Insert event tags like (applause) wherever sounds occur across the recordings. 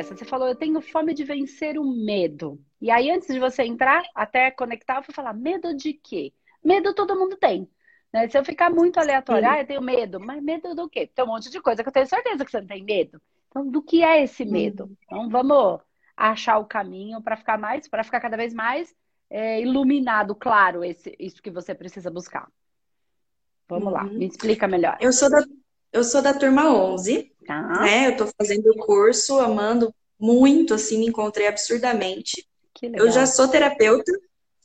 essa. Você falou, eu tenho fome de vencer o medo. E aí, antes de você entrar, até conectar, eu fui falar, medo de quê? Medo todo mundo tem. Né? Se eu ficar muito aleatório, ah, eu tenho medo. Mas medo do quê? Tem um monte de coisa que eu tenho certeza que você não tem medo. Então, do que é esse medo? Uhum. Então, vamos achar o caminho para ficar mais, para ficar cada vez mais é, iluminado, claro, esse, isso que você precisa buscar. Vamos uhum. lá, me explica melhor. Eu sou da, eu sou da turma 11, tá. né? Eu estou fazendo o curso, amando muito, assim, me encontrei absurdamente. Eu já sou terapeuta,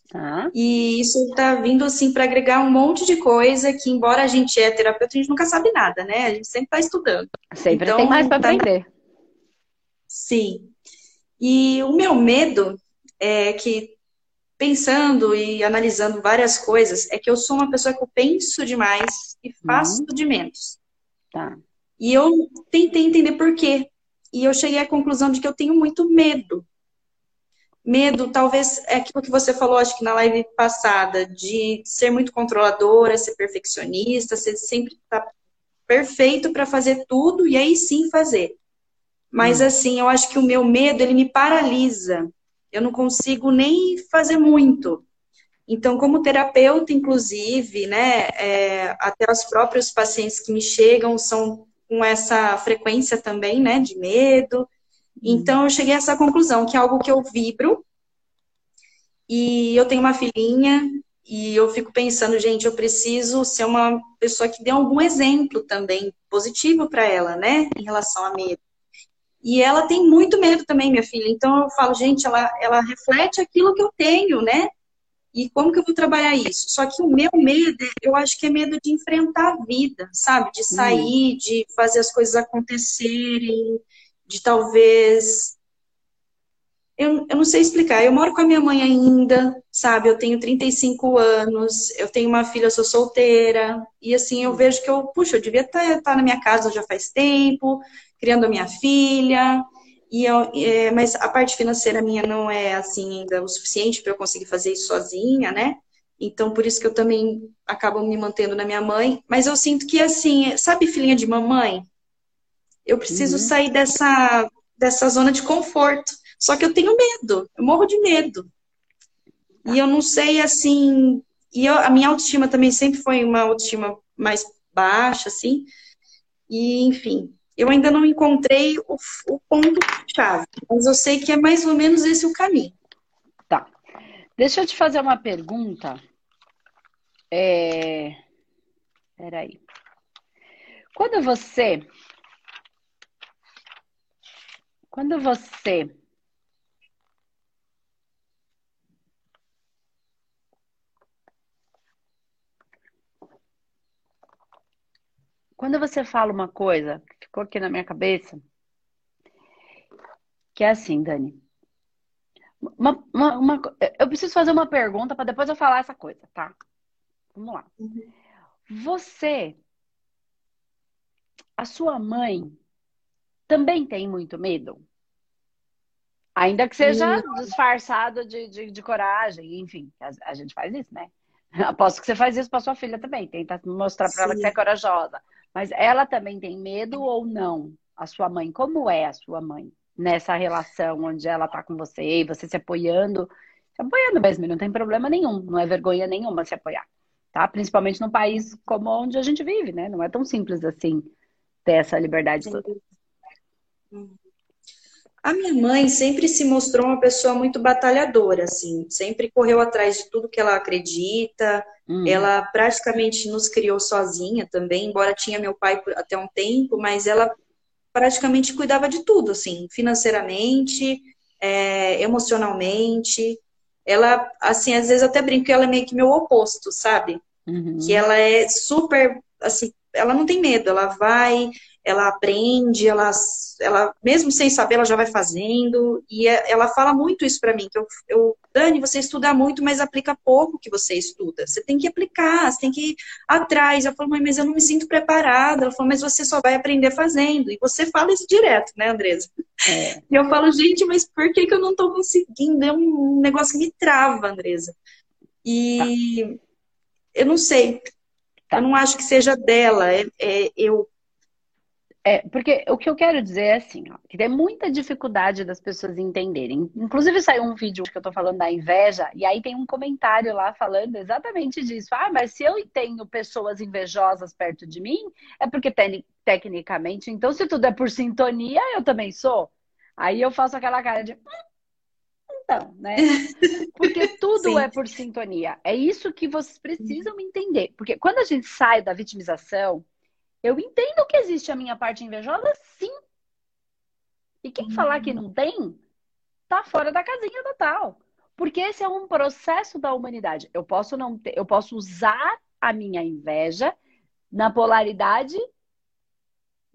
tá. e isso está vindo, assim, para agregar um monte de coisa que, embora a gente é terapeuta, a gente nunca sabe nada, né? A gente sempre está estudando. Sempre então, tem mais para tá... aprender. Sim. E o meu medo é que pensando e analisando várias coisas, é que eu sou uma pessoa que eu penso demais e faço uhum. de menos. Tá. E eu tentei entender por quê. E eu cheguei à conclusão de que eu tenho muito medo. Medo, talvez, é aquilo que você falou, acho que na live passada, de ser muito controladora, ser perfeccionista, ser sempre tá perfeito para fazer tudo e aí sim fazer. Mas, hum. assim, eu acho que o meu medo, ele me paralisa eu não consigo nem fazer muito. Então, como terapeuta, inclusive, né, é, até os próprios pacientes que me chegam são com essa frequência também, né, de medo. Então, eu cheguei a essa conclusão, que é algo que eu vibro. E eu tenho uma filhinha, e eu fico pensando, gente, eu preciso ser uma pessoa que dê algum exemplo também positivo para ela, né, em relação a medo. E ela tem muito medo também, minha filha. Então eu falo, gente, ela, ela reflete aquilo que eu tenho, né? E como que eu vou trabalhar isso? Só que o meu medo, eu acho que é medo de enfrentar a vida, sabe? De sair, hum. de fazer as coisas acontecerem, de talvez. Eu, eu não sei explicar. Eu moro com a minha mãe ainda, sabe? Eu tenho 35 anos, eu tenho uma filha, eu sou solteira. E assim, eu vejo que eu, puxa, eu devia estar, tá, estar tá na minha casa já faz tempo, criando a minha filha. E eu, é, mas a parte financeira minha não é assim ainda o suficiente para eu conseguir fazer isso sozinha, né? Então, por isso que eu também acabo me mantendo na minha mãe. Mas eu sinto que, assim, sabe, filhinha de mamãe? Eu preciso uhum. sair dessa, dessa zona de conforto. Só que eu tenho medo, eu morro de medo. E eu não sei, assim. E eu, a minha autoestima também sempre foi uma autoestima mais baixa, assim. E, enfim, eu ainda não encontrei o, o ponto-chave, mas eu sei que é mais ou menos esse o caminho. Tá. Deixa eu te fazer uma pergunta. É... Peraí. Quando você. Quando você. Quando você fala uma coisa ficou aqui na minha cabeça, que é assim, Dani. Uma, uma, uma, eu preciso fazer uma pergunta para depois eu falar essa coisa, tá? Vamos lá. Uhum. Você, a sua mãe, também tem muito medo? Ainda que seja Não. disfarçado de, de, de, coragem, enfim, a, a, gente faz isso, né? (laughs) Aposto que você faz isso para sua filha também, tenta mostrar para ela que você é corajosa. Mas ela também tem medo ou não? A sua mãe, como é a sua mãe nessa relação onde ela tá com você e você se apoiando? Se apoiando mesmo, não tem problema nenhum, não é vergonha nenhuma se apoiar, tá? Principalmente num país como onde a gente vive, né? Não é tão simples assim ter essa liberdade toda. Uhum. A minha mãe sempre se mostrou uma pessoa muito batalhadora, assim, sempre correu atrás de tudo que ela acredita. Hum. Ela praticamente nos criou sozinha também, embora tinha meu pai até um tempo, mas ela praticamente cuidava de tudo, assim, financeiramente, é, emocionalmente. Ela, assim, às vezes até brinco que ela é meio que meu oposto, sabe? Uhum. Que ela é super, assim, ela não tem medo, ela vai, ela aprende, ela, ela mesmo sem saber, ela já vai fazendo, e é, ela fala muito isso para mim, que eu, eu, Dani, você estuda muito, mas aplica pouco que você estuda, você tem que aplicar, você tem que ir atrás, eu falo, mãe, mas eu não me sinto preparada, ela falou, mas você só vai aprender fazendo, e você fala isso direto, né, Andresa? É. E eu falo, gente, mas por que, que eu não estou conseguindo? É um negócio que me trava, Andresa. E tá. eu não sei, tá. eu não acho que seja dela, é, é eu É, porque o que eu quero dizer é assim, ó, que tem muita dificuldade das pessoas entenderem. Inclusive saiu um vídeo que eu tô falando da inveja, e aí tem um comentário lá falando exatamente disso. Ah, mas se eu tenho pessoas invejosas perto de mim, é porque te tecnicamente, então se tudo é por sintonia, eu também sou. Aí eu faço aquela cara de hum, então, né? (laughs) Porque tudo Sim. é por sintonia. É isso que vocês precisam entender. Porque quando a gente sai da vitimização, eu entendo que existe a minha parte invejosa, sim. E quem falar que não tem, tá fora da casinha total. Porque esse é um processo da humanidade. Eu posso não ter, eu posso usar a minha inveja na polaridade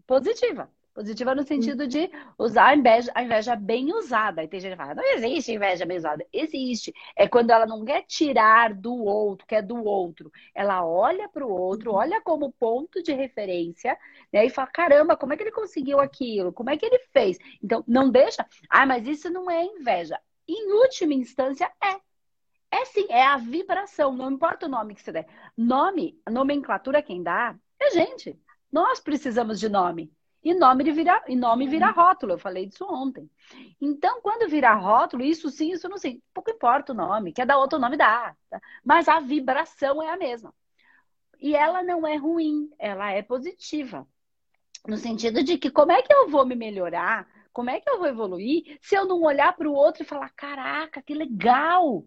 positiva. Positiva no sentido de usar a inveja, a inveja bem usada. E tem gente que fala, não existe inveja bem usada. Existe. É quando ela não quer tirar do outro, quer do outro. Ela olha para o outro, uhum. olha como ponto de referência, né? E fala, caramba, como é que ele conseguiu aquilo? Como é que ele fez? Então, não deixa. Ah, mas isso não é inveja. Em última instância, é. É sim, é a vibração, não importa o nome que você der. Nome, nomenclatura quem dá é gente. Nós precisamos de nome. E nome vira, e nome vira uhum. rótulo, eu falei disso ontem. Então, quando virar rótulo, isso sim, isso não sim. Pouco importa o nome, quer dar outro nome, dá. Tá? Mas a vibração é a mesma. E ela não é ruim, ela é positiva. No sentido de que como é que eu vou me melhorar? Como é que eu vou evoluir se eu não olhar para o outro e falar, caraca, que legal!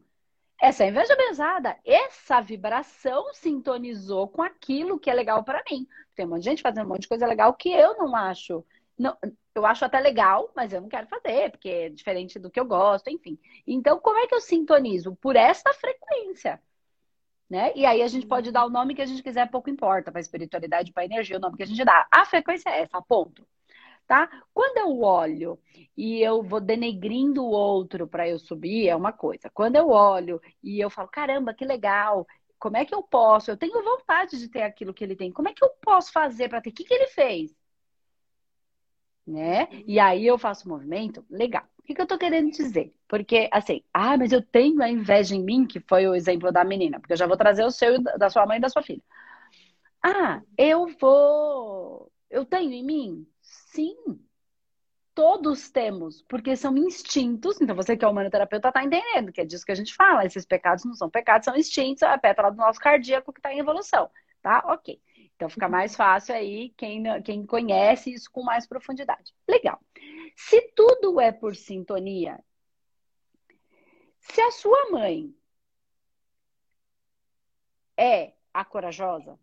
Essa é inveja pesada. Essa vibração sintonizou com aquilo que é legal para mim. Tem um monte de gente fazendo um monte de coisa legal que eu não acho. Não, eu acho até legal, mas eu não quero fazer, porque é diferente do que eu gosto, enfim. Então, como é que eu sintonizo? Por essa frequência. Né? E aí a gente pode dar o nome que a gente quiser, pouco importa, para espiritualidade, para energia, o nome que a gente dá. A frequência é essa, ponto tá? Quando eu olho e eu vou denegrindo o outro para eu subir, é uma coisa. Quando eu olho e eu falo, caramba, que legal, como é que eu posso? Eu tenho vontade de ter aquilo que ele tem. Como é que eu posso fazer para ter? O que, que ele fez? Né? E aí eu faço um movimento, legal. O que, que eu tô querendo dizer? Porque, assim, ah, mas eu tenho a inveja em mim, que foi o exemplo da menina, porque eu já vou trazer o seu, da sua mãe e da sua filha. Ah, eu vou. Eu tenho em mim? Sim, todos temos, porque são instintos. Então, você que é humanoterapeuta está entendendo que é disso que a gente fala. Esses pecados não são pecados, são instintos, é a pétala do nosso cardíaco que está em evolução, tá? Ok. Então, fica mais fácil aí quem, quem conhece isso com mais profundidade. Legal. Se tudo é por sintonia, se a sua mãe é a corajosa,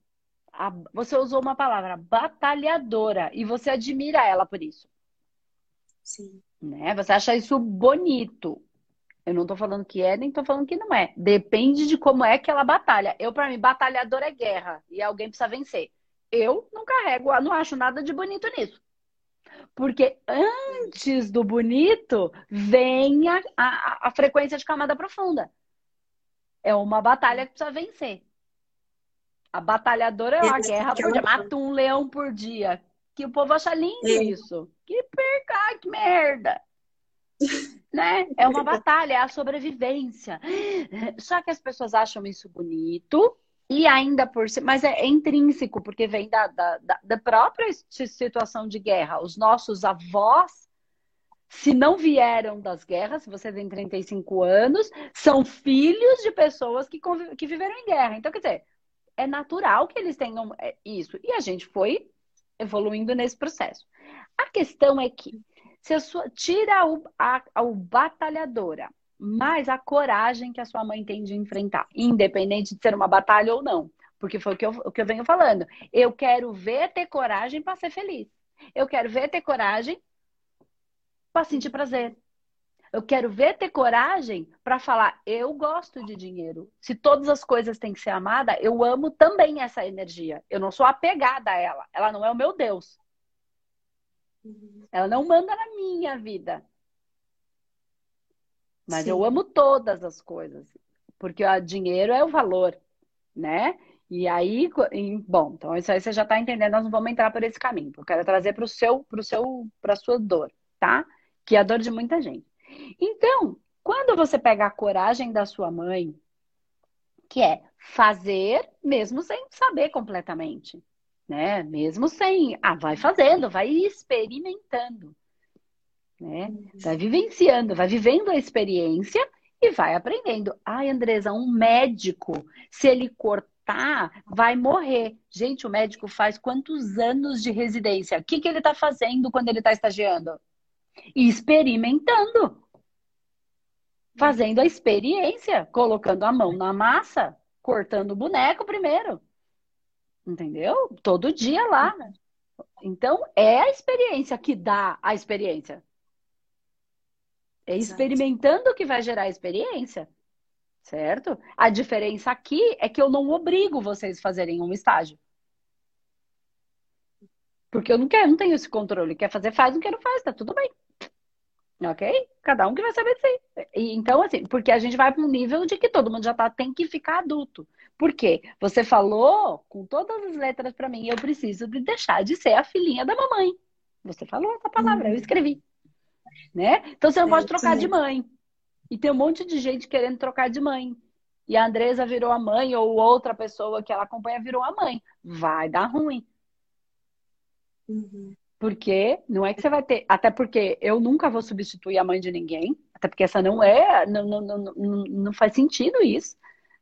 a, você usou uma palavra, batalhadora, e você admira ela por isso. Sim. Né? Você acha isso bonito. Eu não tô falando que é, nem tô falando que não é. Depende de como é que ela batalha. Eu, para mim, batalhador é guerra e alguém precisa vencer. Eu não carrego, não acho nada de bonito nisso. Porque antes do bonito vem a, a, a frequência de camada profunda. É uma batalha que precisa vencer. A batalhadora é uma guerra por dia. Mata um leão por dia. Que o povo acha lindo é. isso. Que perca, que merda. (laughs) né? É uma batalha, é a sobrevivência. Só que as pessoas acham isso bonito e ainda por si, mas é, é intrínseco, porque vem da, da, da própria situação de guerra. Os nossos avós, se não vieram das guerras, se você tem 35 anos, são filhos de pessoas que, que viveram em guerra. Então, quer dizer, é natural que eles tenham é, isso. E a gente foi evoluindo nesse processo. A questão é que se a sua tira o, a, o batalhadora, mais a coragem que a sua mãe tem de enfrentar, independente de ser uma batalha ou não. Porque foi o que eu, o que eu venho falando. Eu quero ver ter coragem para ser feliz. Eu quero ver ter coragem para sentir prazer. Eu quero ver ter coragem para falar, eu gosto de dinheiro. Se todas as coisas têm que ser amada, eu amo também essa energia. Eu não sou apegada a ela. Ela não é o meu Deus. Uhum. Ela não manda na minha vida. Mas Sim. eu amo todas as coisas. Porque o dinheiro é o valor, né? E aí, bom, então isso aí você já está entendendo, nós não vamos entrar por esse caminho. Eu quero trazer para o seu, para o seu, para a sua dor, tá? Que é a dor de muita gente. Então, quando você pega a coragem da sua mãe, que é fazer mesmo sem saber completamente, né? Mesmo sem, ah, vai fazendo, vai experimentando, né? Vai vivenciando, vai vivendo a experiência e vai aprendendo. Ai, Andresa, um médico, se ele cortar, vai morrer. Gente, o médico faz quantos anos de residência? O que, que ele está fazendo quando ele está estagiando? Experimentando. Fazendo a experiência, colocando a mão na massa, cortando o boneco primeiro. Entendeu? Todo dia lá. Então, é a experiência que dá a experiência. É experimentando que vai gerar a experiência. Certo? A diferença aqui é que eu não obrigo vocês a fazerem um estágio. Porque eu não quero, não tenho esse controle. Quer fazer, faz, não quer, não faz, tá tudo bem. Ok? Cada um que vai saber de si. E, então, assim, porque a gente vai para um nível de que todo mundo já tá, tem que ficar adulto. Por quê? Você falou com todas as letras para mim, eu preciso de deixar de ser a filhinha da mamãe. Você falou essa palavra, eu uhum. escrevi. Né? Então você não pode trocar de mãe. E tem um monte de gente querendo trocar de mãe. E a Andresa virou a mãe, ou outra pessoa que ela acompanha virou a mãe. Vai dar ruim. Uhum. Porque não é que você vai ter. Até porque eu nunca vou substituir a mãe de ninguém. Até porque essa não é. Não, não, não, não faz sentido isso.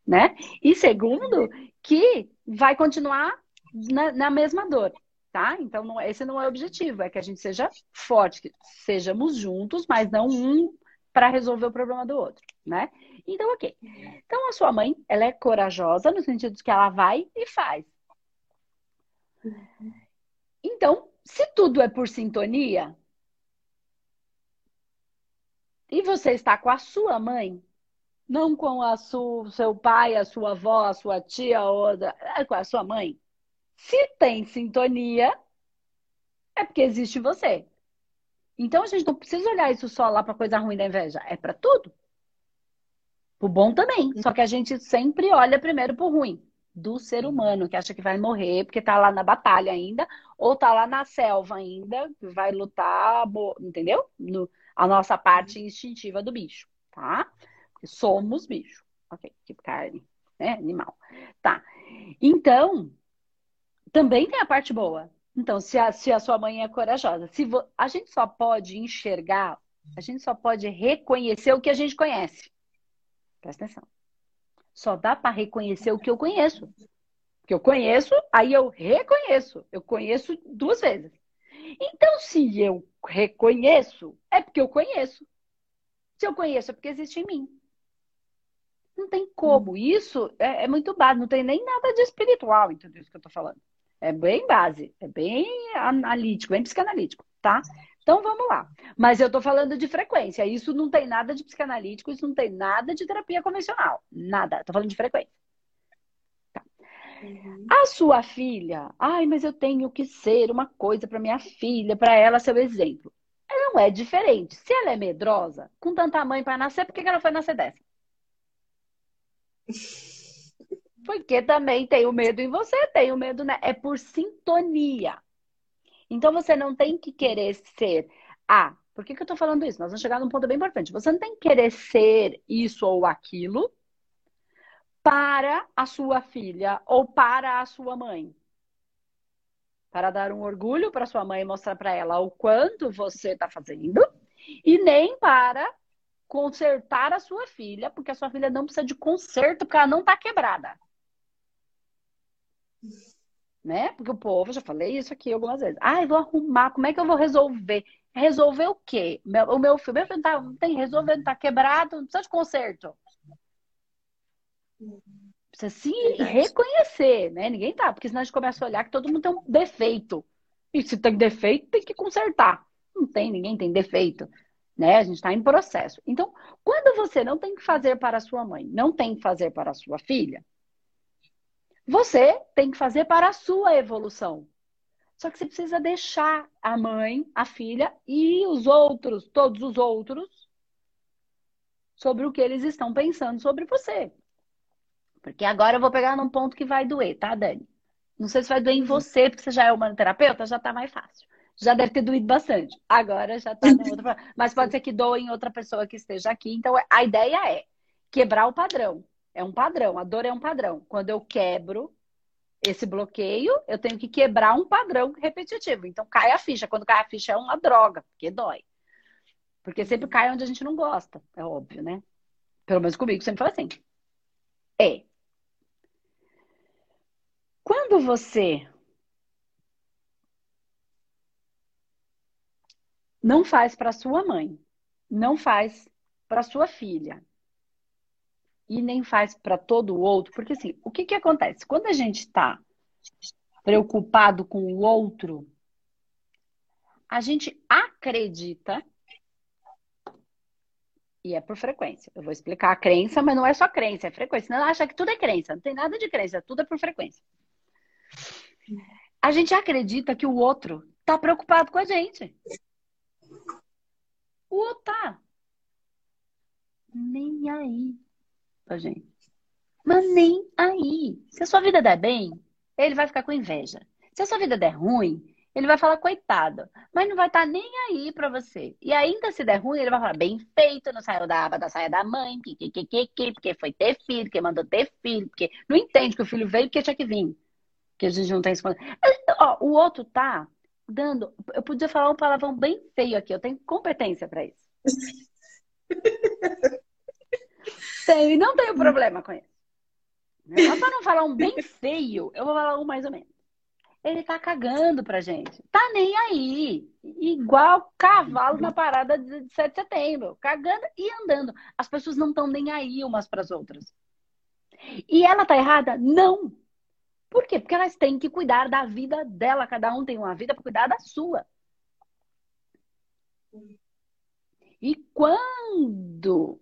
Né? E segundo, que vai continuar na, na mesma dor. Tá? Então, não, esse não é o objetivo, é que a gente seja forte, que sejamos juntos, mas não um para resolver o problema do outro, né? Então, ok. Então, a sua mãe, ela é corajosa no sentido de que ela vai e faz. Então, se tudo é por sintonia, e você está com a sua mãe, não com a sua, seu pai, a sua avó, a sua tia, ou é com a sua mãe. Se tem sintonia, é porque existe você. Então a gente não precisa olhar isso só lá para coisa ruim da inveja, é para tudo. O bom também, só que a gente sempre olha primeiro pro ruim do ser humano, que acha que vai morrer porque tá lá na batalha ainda, ou tá lá na selva ainda, vai lutar, entendeu? No, a nossa parte instintiva do bicho, tá? Porque somos bicho, ok? Tipo carne, né? Animal. Tá. Então, também tem a parte boa. Então, se a, se a sua mãe é corajosa, se vo, a gente só pode enxergar, a gente só pode reconhecer o que a gente conhece. Presta atenção. Só dá para reconhecer o que eu conheço. Que eu conheço, aí eu reconheço. Eu conheço duas vezes. Então, se eu reconheço, é porque eu conheço. Se eu conheço, é porque existe em mim. Não tem como. Isso é, é muito básico, não tem nem nada de espiritual, entendeu? Isso que eu tô falando. É bem base, é bem analítico, bem psicanalítico, tá? Então vamos lá. Mas eu estou falando de frequência. Isso não tem nada de psicanalítico, isso não tem nada de terapia convencional. Nada. Estou falando de frequência. Tá. Uhum. A sua filha, ai, mas eu tenho que ser uma coisa para minha filha, para ela ser o exemplo. Ela não é diferente. Se ela é medrosa, com tanta mãe para nascer, por que ela foi nascer dessa? (laughs) Porque também tem o medo em você, tem o medo, né? É por sintonia. Então você não tem que querer ser. Ah, por que, que eu tô falando isso? Nós vamos chegar num ponto bem importante. Você não tem que querer ser isso ou aquilo para a sua filha ou para a sua mãe. Para dar um orgulho para sua mãe e mostrar para ela o quanto você está fazendo, e nem para consertar a sua filha, porque a sua filha não precisa de conserto, porque ela não está quebrada né? Porque o povo, já falei isso aqui algumas vezes. Ah, eu vou arrumar, como é que eu vou resolver? Resolver o quê? O meu filho, meu filho tá, tem resolver, não tá quebrado, não precisa de conserto. Precisa se reconhecer, né? Ninguém tá, porque senão a gente começa a olhar que todo mundo tem um defeito. E se tem defeito, tem que consertar. Não tem, ninguém tem defeito. Né? A gente está em processo. Então, quando você não tem que fazer para a sua mãe, não tem que fazer para a sua filha, você tem que fazer para a sua evolução. Só que você precisa deixar a mãe, a filha e os outros, todos os outros, sobre o que eles estão pensando sobre você. Porque agora eu vou pegar num ponto que vai doer, tá, Dani? Não sei se vai doer em você, porque você já é humanoterapeuta, já tá mais fácil. Já deve ter doído bastante. Agora já tá no outro. Mas pode ser que doe em outra pessoa que esteja aqui. Então a ideia é quebrar o padrão. É um padrão, a dor é um padrão. Quando eu quebro, esse bloqueio, eu tenho que quebrar um padrão repetitivo. Então cai a ficha. Quando cai a ficha é uma droga, porque dói. Porque sempre cai onde a gente não gosta, é óbvio, né? Pelo menos comigo sempre foi assim. É. Quando você não faz para sua mãe, não faz para sua filha e nem faz para todo o outro, porque assim, o que que acontece? Quando a gente está preocupado com o outro, a gente acredita e é por frequência. Eu vou explicar a crença, mas não é só crença, é frequência. Não acha que tudo é crença, não tem nada de crença, tudo é por frequência. A gente acredita que o outro tá preocupado com a gente. O outro tá nem aí pra gente. Mas nem aí. Se a sua vida der bem, ele vai ficar com inveja. Se a sua vida der ruim, ele vai falar, coitado, mas não vai estar tá nem aí para você. E ainda se der ruim, ele vai falar, bem feito, não saiu da aba da saia da mãe, que, que, que, que, porque foi ter filho, porque mandou ter filho, porque não entende que o filho veio porque tinha que vir. Que a gente não tem Ó, O outro tá dando. Eu podia falar um palavrão bem feio aqui, eu tenho competência para isso. (laughs) tenho, e não tenho problema com isso. Mas pra não falar um bem feio, eu vou falar um mais ou menos ele tá cagando pra gente. Tá nem aí. Igual cavalo na parada de 7 de setembro. Cagando e andando. As pessoas não estão nem aí umas para as outras. E ela tá errada? Não. Por quê? Porque elas têm que cuidar da vida dela. Cada um tem uma vida para cuidar da sua. E quando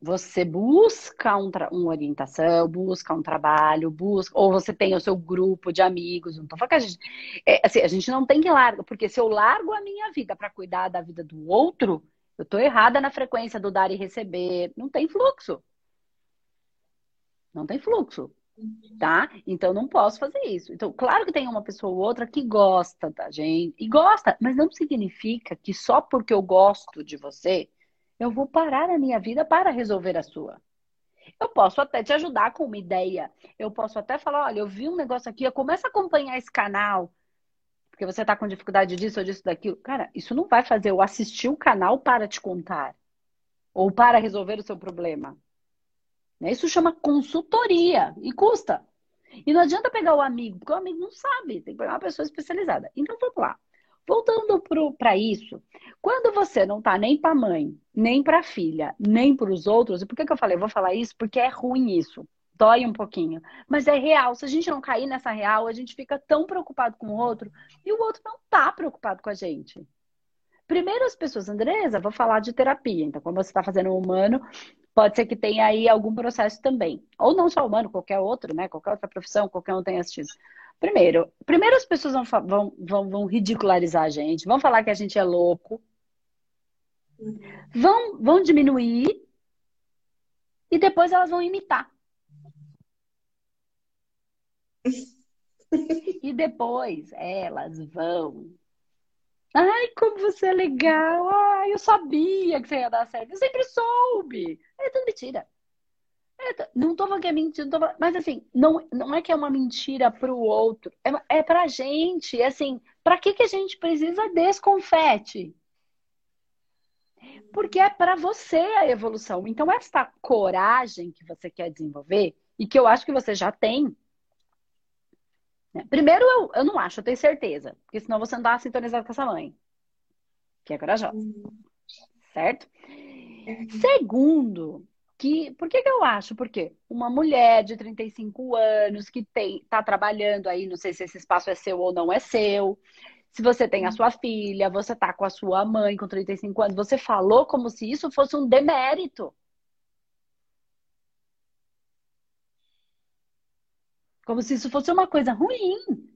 você busca um uma orientação, busca um trabalho, busca, ou você tem o seu grupo de amigos. Não tô falando que a gente. É, assim, a gente não tem que largar, porque se eu largo a minha vida para cuidar da vida do outro, eu tô errada na frequência do dar e receber. Não tem fluxo. Não tem fluxo. Tá? Então não posso fazer isso. Então, claro que tem uma pessoa ou outra que gosta da gente, e gosta, mas não significa que só porque eu gosto de você, eu vou parar a minha vida para resolver a sua. Eu posso até te ajudar com uma ideia. Eu posso até falar, olha, eu vi um negócio aqui, começa a acompanhar esse canal, porque você está com dificuldade disso ou disso, daquilo. Cara, isso não vai fazer eu assistir o canal para te contar. Ou para resolver o seu problema. Né? Isso chama consultoria e custa. E não adianta pegar o amigo, porque o amigo não sabe, tem que pegar uma pessoa especializada. Então vamos lá. Voltando para isso, quando você não tá nem para mãe, nem para filha, nem para os outros, e por que, que eu falei? Eu vou falar isso porque é ruim isso. Dói um pouquinho. Mas é real. Se a gente não cair nessa real, a gente fica tão preocupado com o outro e o outro não tá preocupado com a gente. Primeiro, as pessoas, Andresa, vou falar de terapia. Então, como você está fazendo um humano, pode ser que tenha aí algum processo também. Ou não só humano, qualquer outro, né? Qualquer outra profissão, qualquer um tenha assistido. Primeiro, primeiro as pessoas vão, vão, vão, vão ridicularizar a gente, vão falar que a gente é louco, vão, vão diminuir e depois elas vão imitar. (laughs) e depois elas vão. Ai, como você é legal! Ai, eu sabia que você ia dar certo. Eu sempre soube. É tudo mentira. Não tô falando que é mentira, falando... mas assim, não, não é que é uma mentira para o outro, é, é pra gente. É assim, para que, que a gente precisa desse confete? Porque é para você a evolução. Então, essa coragem que você quer desenvolver, e que eu acho que você já tem. Né? Primeiro, eu, eu não acho, eu tenho certeza. Porque senão você não tá sintonizado com essa mãe. Que é corajosa. Uhum. Certo? Uhum. Segundo, que, por que, que eu acho? Porque uma mulher de 35 anos que tem, tá trabalhando aí, não sei se esse espaço é seu ou não é seu. Se você tem a sua filha, você tá com a sua mãe com 35 anos, você falou como se isso fosse um demérito. Como se isso fosse uma coisa ruim.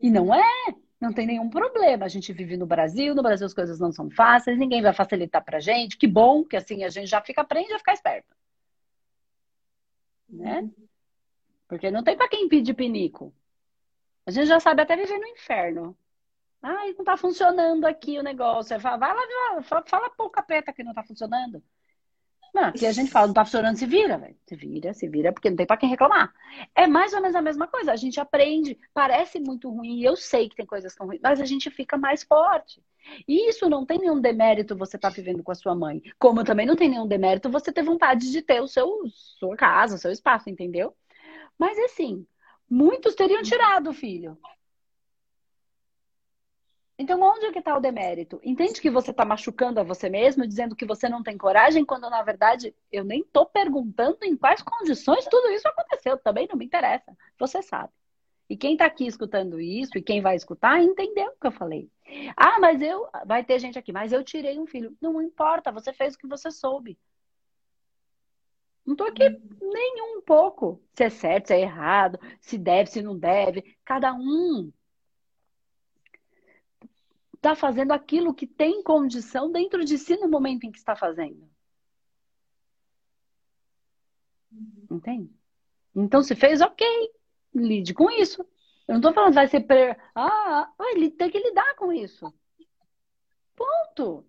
E não é. Não tem nenhum problema. A gente vive no Brasil, no Brasil as coisas não são fáceis, ninguém vai facilitar pra gente. Que bom que assim a gente já fica aprende a ficar esperto. Né? Porque não tem para quem pedir pinico. A gente já sabe até viver no inferno. Ai, não tá funcionando aqui o negócio. Vai lá, fala, pro capeta que não tá funcionando. Aqui a gente fala, não tá funcionando, se vira, velho. Se vira, se vira, porque não tem pra quem reclamar. É mais ou menos a mesma coisa. A gente aprende, parece muito ruim, eu sei que tem coisas que são ruins, mas a gente fica mais forte. E isso não tem nenhum demérito você estar tá vivendo com a sua mãe. Como também não tem nenhum demérito você ter vontade de ter o seu sua casa, o seu espaço, entendeu? Mas assim, muitos teriam tirado o filho. Então, onde é que está o demérito? Entende que você está machucando a você mesmo, dizendo que você não tem coragem, quando na verdade eu nem estou perguntando em quais condições tudo isso aconteceu. Também não me interessa. Você sabe. E quem está aqui escutando isso, e quem vai escutar, entendeu o que eu falei. Ah, mas eu. Vai ter gente aqui, mas eu tirei um filho. Não importa, você fez o que você soube. Não estou aqui nem um pouco. Se é certo, se é errado, se deve, se não deve. Cada um está fazendo aquilo que tem condição dentro de si no momento em que está fazendo. Entende? Então, se fez, ok, lide com isso. Eu não estou falando vai ser. Per... Ah, ele tem que lidar com isso. Ponto.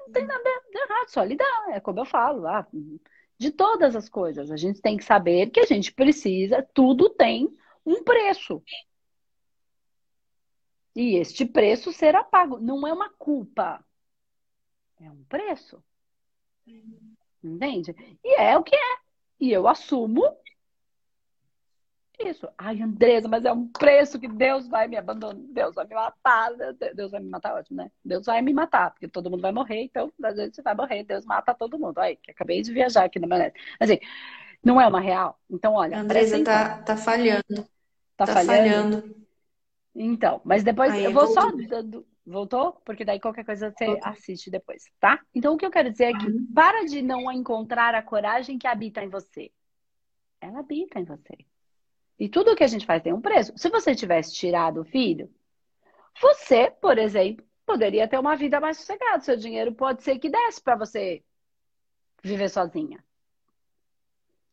Não tem nada de errado, só lidar. É como eu falo. Ah, de todas as coisas, a gente tem que saber que a gente precisa, tudo tem um preço. E este preço será pago. Não é uma culpa. É um preço. Entende? E é o que é. E eu assumo isso. Ai, Andresa, mas é um preço que Deus vai me abandonar. Deus vai me matar. Deus vai me matar, ótimo, né? Deus vai me matar, porque todo mundo vai morrer, então vezes você vai morrer. Deus mata todo mundo. Aí, que acabei de viajar aqui na minha Assim, não é uma real. Então, olha. Andresa tá, tá falhando. Tá, tá falhando. falhando. Então, mas depois Aí, eu vou só. Voltou? Porque daí qualquer coisa você Voltou. assiste depois, tá? Então o que eu quero dizer é que uhum. para de não encontrar a coragem que habita em você. Ela habita em você. E tudo que a gente faz tem um preço. Se você tivesse tirado o filho, você, por exemplo, poderia ter uma vida mais sossegada. Seu dinheiro pode ser que desse para você viver sozinha.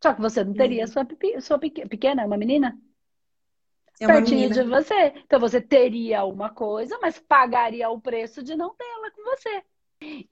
Só que você não teria uhum. sua, sua pequena, uma menina, é pertinho de você. Então você teria uma coisa, mas pagaria o preço de não tê-la com você.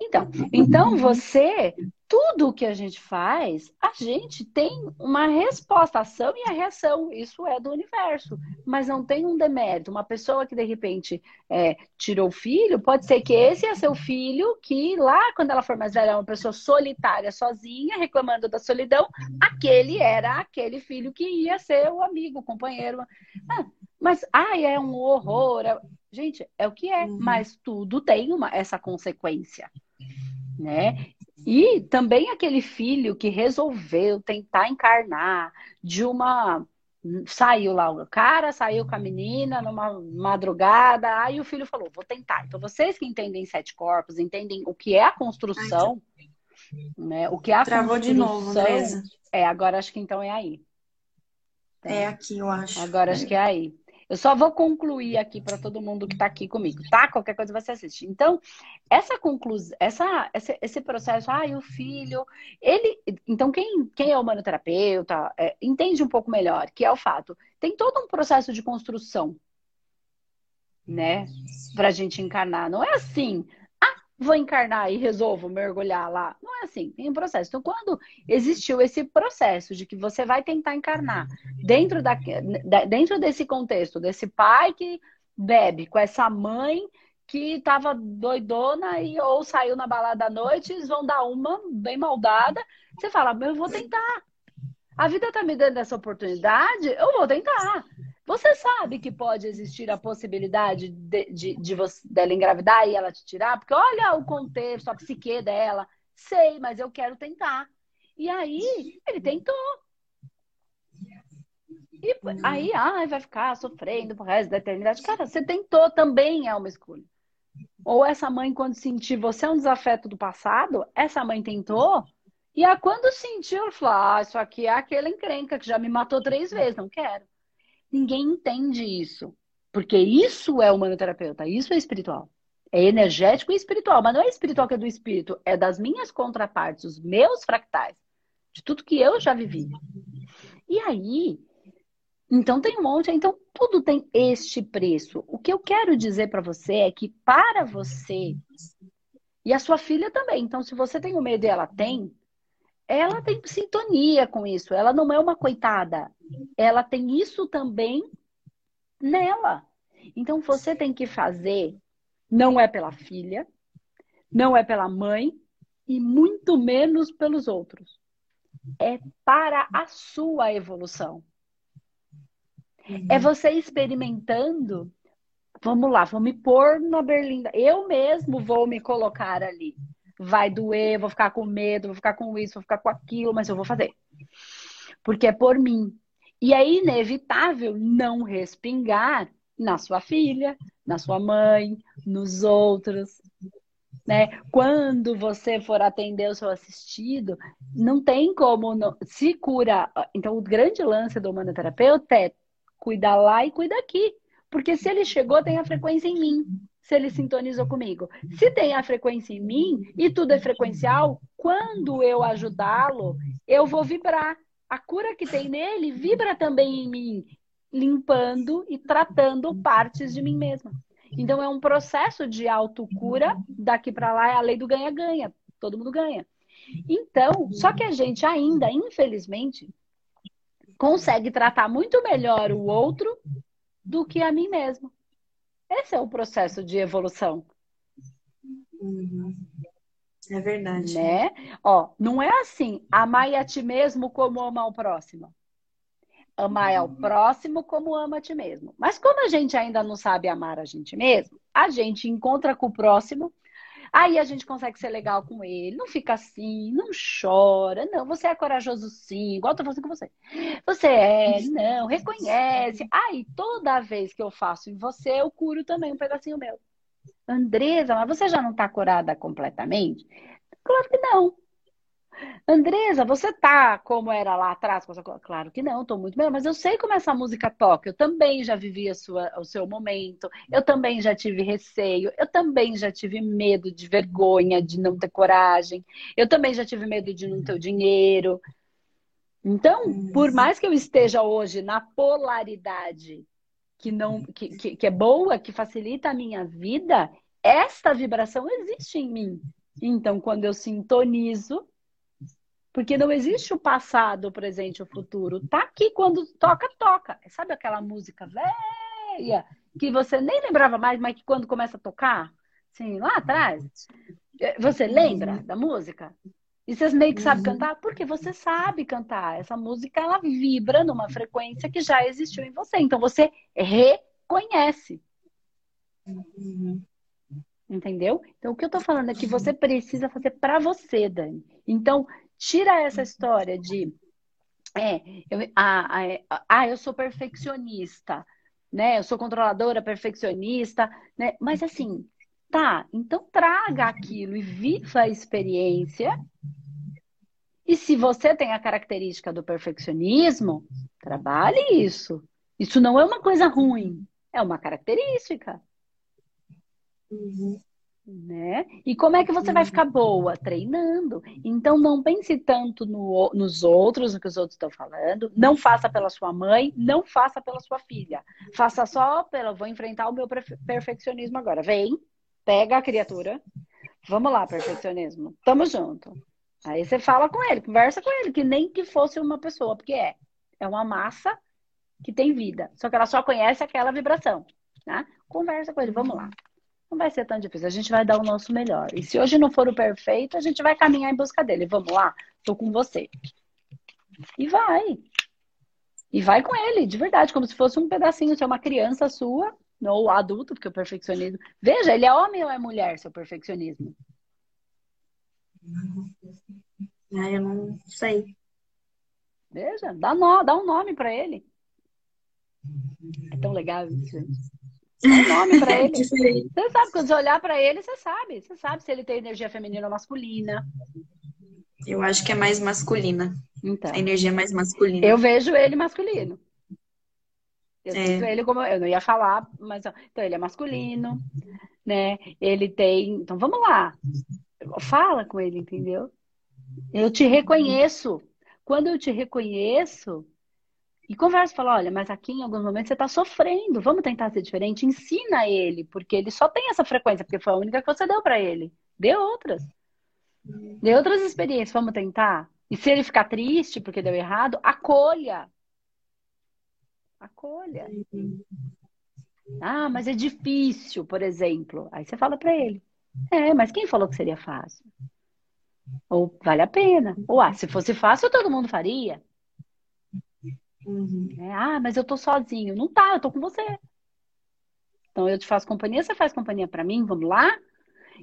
Então, então você, tudo o que a gente faz, a gente tem uma resposta, ação e a reação. Isso é do universo. Mas não tem um demérito. Uma pessoa que de repente é, tirou o filho, pode ser que esse é seu filho, que lá, quando ela for mais velha, é uma pessoa solitária, sozinha, reclamando da solidão, aquele era aquele filho que ia ser o amigo, o companheiro. Ah, mas, ai, é um horror. Gente, é o que é, uhum. mas tudo tem uma, essa consequência, né? E também aquele filho que resolveu tentar encarnar de uma. Saiu lá o cara, saiu com a menina numa madrugada, aí o filho falou: vou tentar. Então, vocês que entendem sete corpos, entendem o que é a construção, né? O que é a Travou construção. de novo, Andresa. É, agora acho que então é aí. É aqui, eu acho. Agora acho que é aí. Eu só vou concluir aqui para todo mundo que está aqui comigo, tá? Qualquer coisa você assiste. Então, essa conclusão, essa, esse, esse processo, ah, o filho, ele. Então, quem, quem é humanoterapeuta é, entende um pouco melhor, que é o fato. Tem todo um processo de construção, né? Para a gente encarnar. Não é assim, vou encarnar e resolvo mergulhar lá. Não é assim, tem um processo. Então, quando existiu esse processo de que você vai tentar encarnar dentro, da, dentro desse contexto, desse pai que bebe com essa mãe que estava doidona e ou saiu na balada à noite, eles vão dar uma bem maldada, você fala, eu vou tentar. A vida está me dando essa oportunidade, eu vou tentar. Você sabe que pode existir a possibilidade de, de, de você, dela engravidar e ela te tirar? Porque olha o contexto, a psique dela. Sei, mas eu quero tentar. E aí, ele tentou. E aí, ai, vai ficar sofrendo pro resto da eternidade. Cara, você tentou também é uma escolha. Ou essa mãe, quando sentir você é um desafeto do passado, essa mãe tentou, e a quando sentiu, ela falou: ah, isso aqui é aquele encrenca que já me matou três vezes, não quero. Ninguém entende isso. Porque isso é humanoterapeuta, isso é espiritual. É energético e espiritual, mas não é espiritual que é do espírito, é das minhas contrapartes, os meus fractais, de tudo que eu já vivi. E aí, então tem um monte, então tudo tem este preço. O que eu quero dizer para você é que para você e a sua filha também. Então, se você tem o medo e ela tem, ela tem sintonia com isso. Ela não é uma coitada. Ela tem isso também nela. Então você tem que fazer, não é pela filha, não é pela mãe e muito menos pelos outros. É para a sua evolução. É você experimentando. Vamos lá, vou me pôr na berlinda. Eu mesmo vou me colocar ali. Vai doer, vou ficar com medo, vou ficar com isso, vou ficar com aquilo, mas eu vou fazer. Porque é por mim. E é inevitável não respingar na sua filha, na sua mãe, nos outros. Né? Quando você for atender o seu assistido, não tem como se cura. Então, o grande lance do humanoterapeuta é cuidar lá e cuidar aqui. Porque se ele chegou, tem a frequência em mim. Se ele sintonizou comigo. Se tem a frequência em mim e tudo é frequencial, quando eu ajudá-lo, eu vou vibrar. A cura que tem nele vibra também em mim, limpando e tratando partes de mim mesma. Então é um processo de autocura, daqui para lá é a lei do ganha-ganha, todo mundo ganha. Então, só que a gente ainda, infelizmente, consegue tratar muito melhor o outro do que a mim mesmo. Esse é o processo de evolução. Uhum. É verdade. Né? Ó, não é assim, amar a ti mesmo como amar o próximo. Amar ao próximo como ama a ti mesmo. Mas como a gente ainda não sabe amar a gente mesmo, a gente encontra com o próximo Aí a gente consegue ser legal com ele, não fica assim, não chora, não, você é corajoso sim, igual eu tô fazendo com você. Você é, não, reconhece. Aí toda vez que eu faço em você, eu curo também um pedacinho meu. Andresa, mas você já não tá curada completamente? Claro que não. Andresa, você tá como era lá atrás? Claro que não, estou muito bem, mas eu sei como essa música toca. Eu também já vivi a sua, o seu momento, eu também já tive receio, eu também já tive medo de vergonha, de não ter coragem, eu também já tive medo de não ter o dinheiro. Então, por mais que eu esteja hoje na polaridade que não que, que, que é boa, que facilita a minha vida, esta vibração existe em mim. Então, quando eu sintonizo, porque não existe o passado, o presente e o futuro. Tá aqui quando toca, toca. Sabe aquela música velha que você nem lembrava mais, mas que quando começa a tocar, assim, lá atrás, você lembra da música? E vocês meio que sabem uhum. cantar? Porque você sabe cantar. Essa música, ela vibra numa frequência que já existiu em você. Então, você reconhece. Uhum. Entendeu? Então, o que eu tô falando é que você precisa fazer para você, Dani. Então, Tira essa história de é, eu, ah, eu sou perfeccionista, né? Eu sou controladora, perfeccionista, né? Mas assim, tá, então traga aquilo e viva a experiência. E se você tem a característica do perfeccionismo, trabalhe isso. Isso não é uma coisa ruim, é uma característica. Uhum. Né? E como é que você vai ficar boa? Treinando. Então não pense tanto no, nos outros, no que os outros estão falando. Não faça pela sua mãe, não faça pela sua filha. Faça só pela. Vou enfrentar o meu perfeccionismo agora. Vem, pega a criatura. Vamos lá, perfeccionismo. Tamo junto. Aí você fala com ele, conversa com ele, que nem que fosse uma pessoa, porque é. É uma massa que tem vida. Só que ela só conhece aquela vibração. Né? Conversa com ele, vamos lá não vai ser tão difícil. A gente vai dar o nosso melhor. E se hoje não for o perfeito, a gente vai caminhar em busca dele. Vamos lá? Tô com você. E vai. E vai com ele, de verdade, como se fosse um pedacinho, se é uma criança sua, ou adulto, porque o perfeccionismo. Veja, ele é homem ou é mulher, seu perfeccionismo? Ah, eu não sei. Veja, dá, no, dá um nome para ele. É tão legal isso, gente um nome para (laughs) ele. você sabe, quando você olhar para ele, você sabe. Você sabe se ele tem energia feminina ou masculina. Eu acho que é mais masculina. Então. A energia é mais masculina. Eu vejo ele masculino. Eu é. ele como. Eu não ia falar, mas. Então, ele é masculino, né? Ele tem. Então, vamos lá. Fala com ele, entendeu? Eu te reconheço. Quando eu te reconheço, e conversa, fala, olha, mas aqui em alguns momentos você está sofrendo, vamos tentar ser diferente. Ensina ele, porque ele só tem essa frequência, porque foi a única que você deu para ele. Dê outras. Dê outras experiências, vamos tentar. E se ele ficar triste porque deu errado, acolha. Acolha. Ah, mas é difícil, por exemplo. Aí você fala para ele: É, mas quem falou que seria fácil? Ou vale a pena. Ou ah, se fosse fácil, todo mundo faria. Uhum. É, ah, mas eu tô sozinho. Não tá, eu tô com você. Então eu te faço companhia, você faz companhia para mim, vamos lá?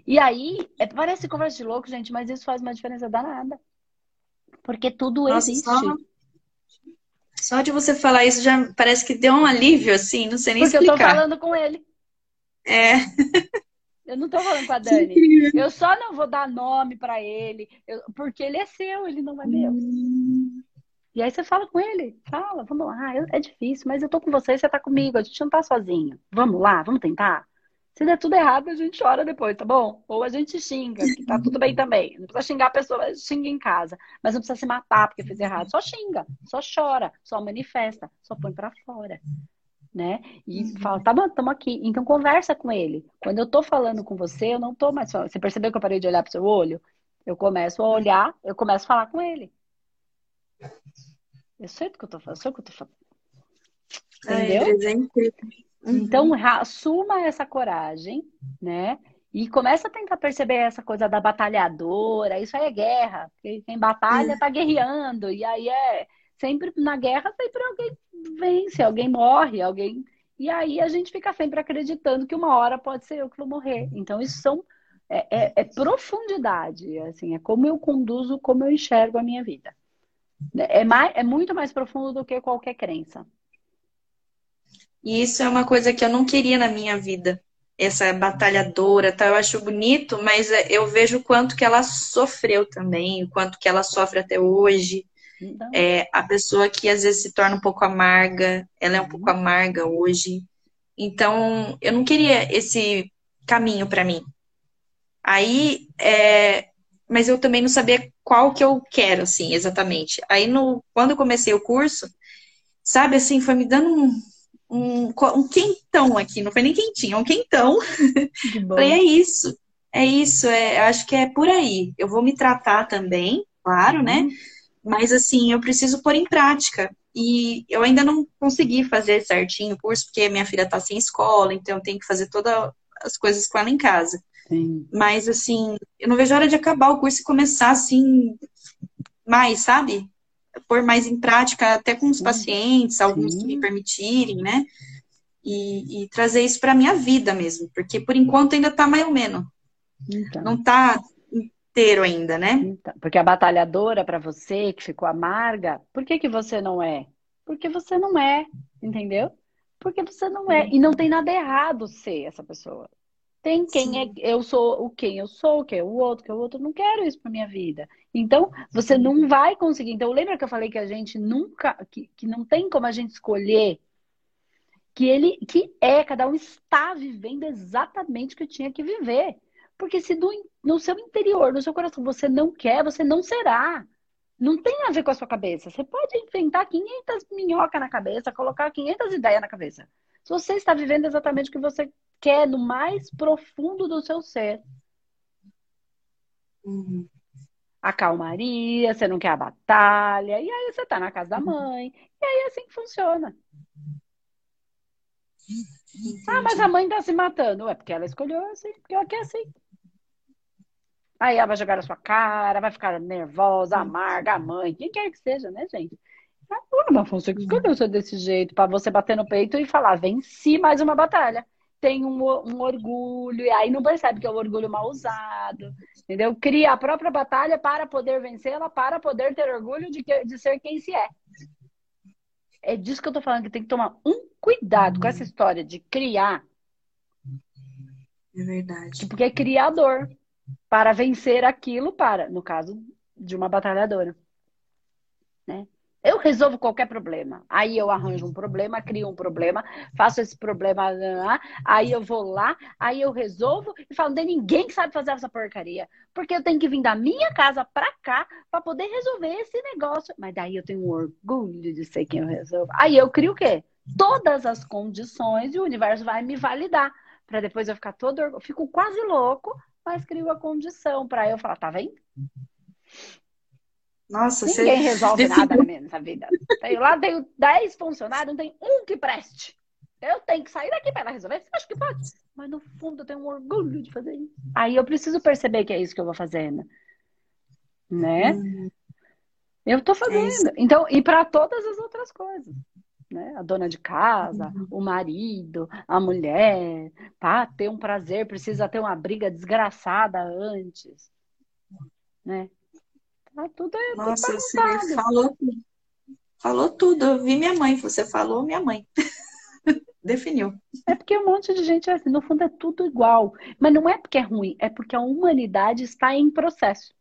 E aí, é, parece conversa de louco, gente, mas isso faz uma diferença danada. Porque tudo Nossa, existe. Só, só, de você falar isso já parece que deu um alívio, assim, não sei nem Porque explicar. Porque eu tô falando com ele. É. Eu não tô falando com a (laughs) Dani. Eu só não vou dar nome para ele, eu, porque ele é seu, ele não é meu. Hum. E aí você fala com ele, fala, vamos lá, é difícil, mas eu tô com você, você tá comigo, a gente não tá sozinho. Vamos lá, vamos tentar? Se der tudo errado, a gente chora depois, tá bom? Ou a gente xinga, que tá tudo bem também. Não precisa xingar a pessoa, xinga em casa. Mas não precisa se matar porque fez errado. Só xinga, só chora, só manifesta, só põe para fora. Né? E fala, tá bom, estamos aqui. Então conversa com ele. Quando eu tô falando com você, eu não tô mais falando. Você percebeu que eu parei de olhar pro seu olho? Eu começo a olhar, eu começo a falar com ele. Eu sei do que eu tô falando, eu sei o que eu tô falando. Entendeu? Ai, uhum. Então, assuma essa coragem, né? E começa a tentar perceber essa coisa da batalhadora. Isso aí é guerra. Quem batalha tá guerreando. E aí é sempre na guerra, sempre alguém vence, alguém morre, alguém. E aí a gente fica sempre acreditando que uma hora pode ser eu que vou morrer. Então, isso são. É, é, é profundidade, assim, é como eu conduzo, como eu enxergo a minha vida. É, mais, é muito mais profundo do que qualquer crença. E isso é uma coisa que eu não queria na minha vida. Essa batalhadora, tá? Eu acho bonito, mas é, eu vejo o quanto que ela sofreu também, o quanto que ela sofre até hoje. Então... É, a pessoa que às vezes se torna um pouco amarga, ela é um pouco amarga hoje. Então, eu não queria esse caminho para mim. Aí, é, mas eu também não sabia qual que eu quero, assim, exatamente. Aí, no, quando eu comecei o curso, sabe, assim, foi me dando um, um, um quentão aqui, não foi nem quentinho, é um quentão. (laughs) Falei, é isso, é isso, é, acho que é por aí. Eu vou me tratar também, claro, né? uhum. né? Mas, assim, eu preciso pôr em prática. E eu ainda não consegui fazer certinho o curso, porque minha filha tá sem escola, então eu tenho que fazer todas as coisas com ela em casa. Sim. Mas, assim, eu não vejo a hora de acabar o curso e começar, assim, mais, sabe? Pôr mais em prática, até com os pacientes, alguns Sim. que me permitirem, né? E, e trazer isso para minha vida mesmo, porque por enquanto ainda tá mais ou menos. Então. Não tá inteiro ainda, né? Então, porque a batalhadora para você que ficou amarga, por que que você não é? Porque você não é, entendeu? Porque você não é. E não tem nada errado ser essa pessoa. Tem quem é Sim. é eu sou o quem eu sou, quem é o outro, que é o outro. Não quero isso para minha vida. Então, você Sim. não vai conseguir. Então, lembra que eu falei que a gente nunca, que, que não tem como a gente escolher que ele, que é, cada um está vivendo exatamente o que tinha que viver. Porque se do, no seu interior, no seu coração, você não quer, você não será. Não tem a ver com a sua cabeça. Você pode inventar 500 minhocas na cabeça, colocar 500 ideias na cabeça. Se você está vivendo exatamente o que você quer no mais profundo do seu ser. Uhum. A calmaria, você não quer a batalha, e aí você tá na casa da uhum. mãe, e aí é assim que funciona. Entendi. Ah, mas a mãe tá se matando. É porque ela escolheu assim, porque ela quer assim. Aí ela vai jogar na sua cara, vai ficar nervosa, amarga, a mãe, quem quer que seja, né, gente? Ah, mas você que escolheu ser desse jeito, para você bater no peito e falar, venci mais uma batalha tem um, um, orgulho, e aí não percebe que é o um orgulho mal usado, entendeu? Cria a própria batalha para poder vencê-la, para poder ter orgulho de, que, de ser quem se é. É disso que eu tô falando, que tem que tomar um cuidado com essa história de criar. É verdade. Porque é criador para vencer aquilo para, no caso de uma batalhadora. Né? Eu resolvo qualquer problema. Aí eu arranjo um problema, crio um problema, faço esse problema, aí eu vou lá, aí eu resolvo e falo, não tem ninguém que sabe fazer essa porcaria. Porque eu tenho que vir da minha casa pra cá para poder resolver esse negócio. Mas daí eu tenho um orgulho de ser quem eu resolvo. Aí eu crio o quê? Todas as condições e o universo vai me validar. Para depois eu ficar todo. Eu fico quase louco, mas crio a condição para eu falar, tá vendo? Nossa, Ninguém você... resolve nada nessa vida. Tenho, lá tenho 10 funcionários, não tem um que preste. Eu tenho que sair daqui para ela resolver? Você acha que pode? Mas no fundo eu tenho um orgulho de fazer isso. Aí eu preciso perceber que é isso que eu vou fazendo. Né? Hum. Eu tô fazendo. É então, e para todas as outras coisas. Né? A dona de casa, uhum. o marido, a mulher, para ter um prazer, precisa ter uma briga desgraçada antes. Né? Tá tudo aí. Nossa, você falou, falou tudo. Eu vi minha mãe, você falou minha mãe. (laughs) Definiu. É porque um monte de gente, assim, no fundo, é tudo igual. Mas não é porque é ruim, é porque a humanidade está em processo.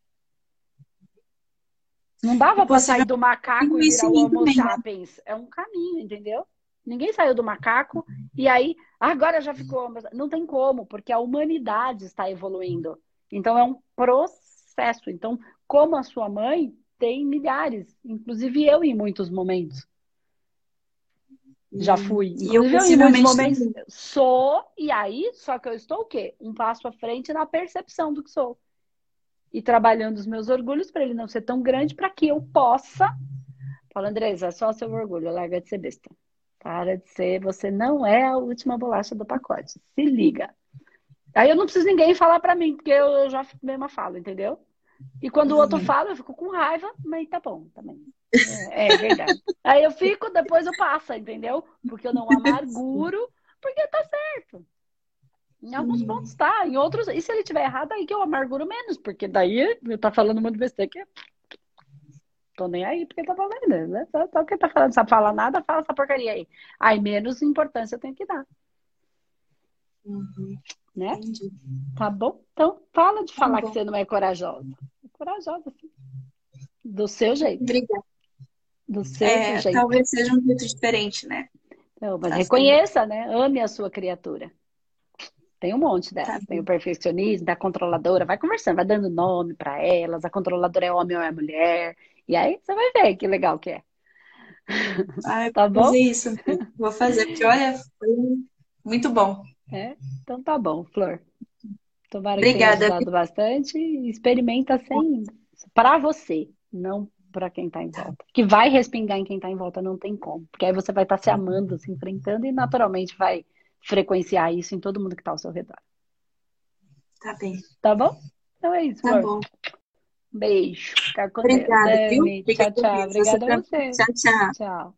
Não dava para sair do macaco e virar o Homo né? sapiens. É um caminho, entendeu? Ninguém saiu do macaco e aí agora já ficou. Não tem como, porque a humanidade está evoluindo. Então é um processo. Então, como a sua mãe, tem milhares, inclusive eu em muitos momentos. Já fui. E eu, eu em muitos momentos sou, e aí, só que eu estou o quê? Um passo à frente na percepção do que sou e trabalhando os meus orgulhos para ele não ser tão grande para que eu possa. Fala, Andresa, é só seu orgulho, larga de ser besta. Para de ser, você não é a última bolacha do pacote. Se liga. Aí eu não preciso ninguém falar para mim, porque eu já mesma falo, entendeu? E quando o outro uhum. fala, eu fico com raiva, mas tá bom também. É, é verdade. Aí eu fico, depois eu passo, entendeu? Porque eu não amarguro, porque tá certo. Em alguns pontos tá, em outros. E se ele tiver errado, aí que eu amarguro menos, porque daí eu tá falando muito besteira que. Tô nem aí porque tá falando, né? Só, só que tá falando, sabe falar nada, fala essa porcaria aí. Aí menos importância eu tenho que dar. Uhum. Né? Entendi. Tá bom? Então, fala de tá falar que você não é corajosa. É corajosa, sim. Do seu jeito. Obrigada. Do seu é, jeito. Talvez seja um jeito diferente, né? Então, mas assim. reconheça, né? Ame a sua criatura. Tem um monte dessas. Tá tem o perfeccionismo, da controladora. Vai conversando, vai dando nome para elas. A controladora é homem ou é mulher. E aí você vai ver que legal que é. Ah, tá bom? isso. Vou fazer, porque olha, foi muito bom. É? Então tá bom, Flor. Tomara Obrigada. que tenha ajudado bastante. Experimenta sem. Para você, não para quem está em volta. Que vai respingar em quem está em volta, não tem como. Porque aí você vai estar tá se amando, se enfrentando e naturalmente vai frequenciar isso em todo mundo que está ao seu redor. Tá bem. Tá bom? Então é isso. Tá amor. bom. Beijo. Obrigada, viu? Tchau, tchau. Obrigada a você. Tchau, tchau. Tchau.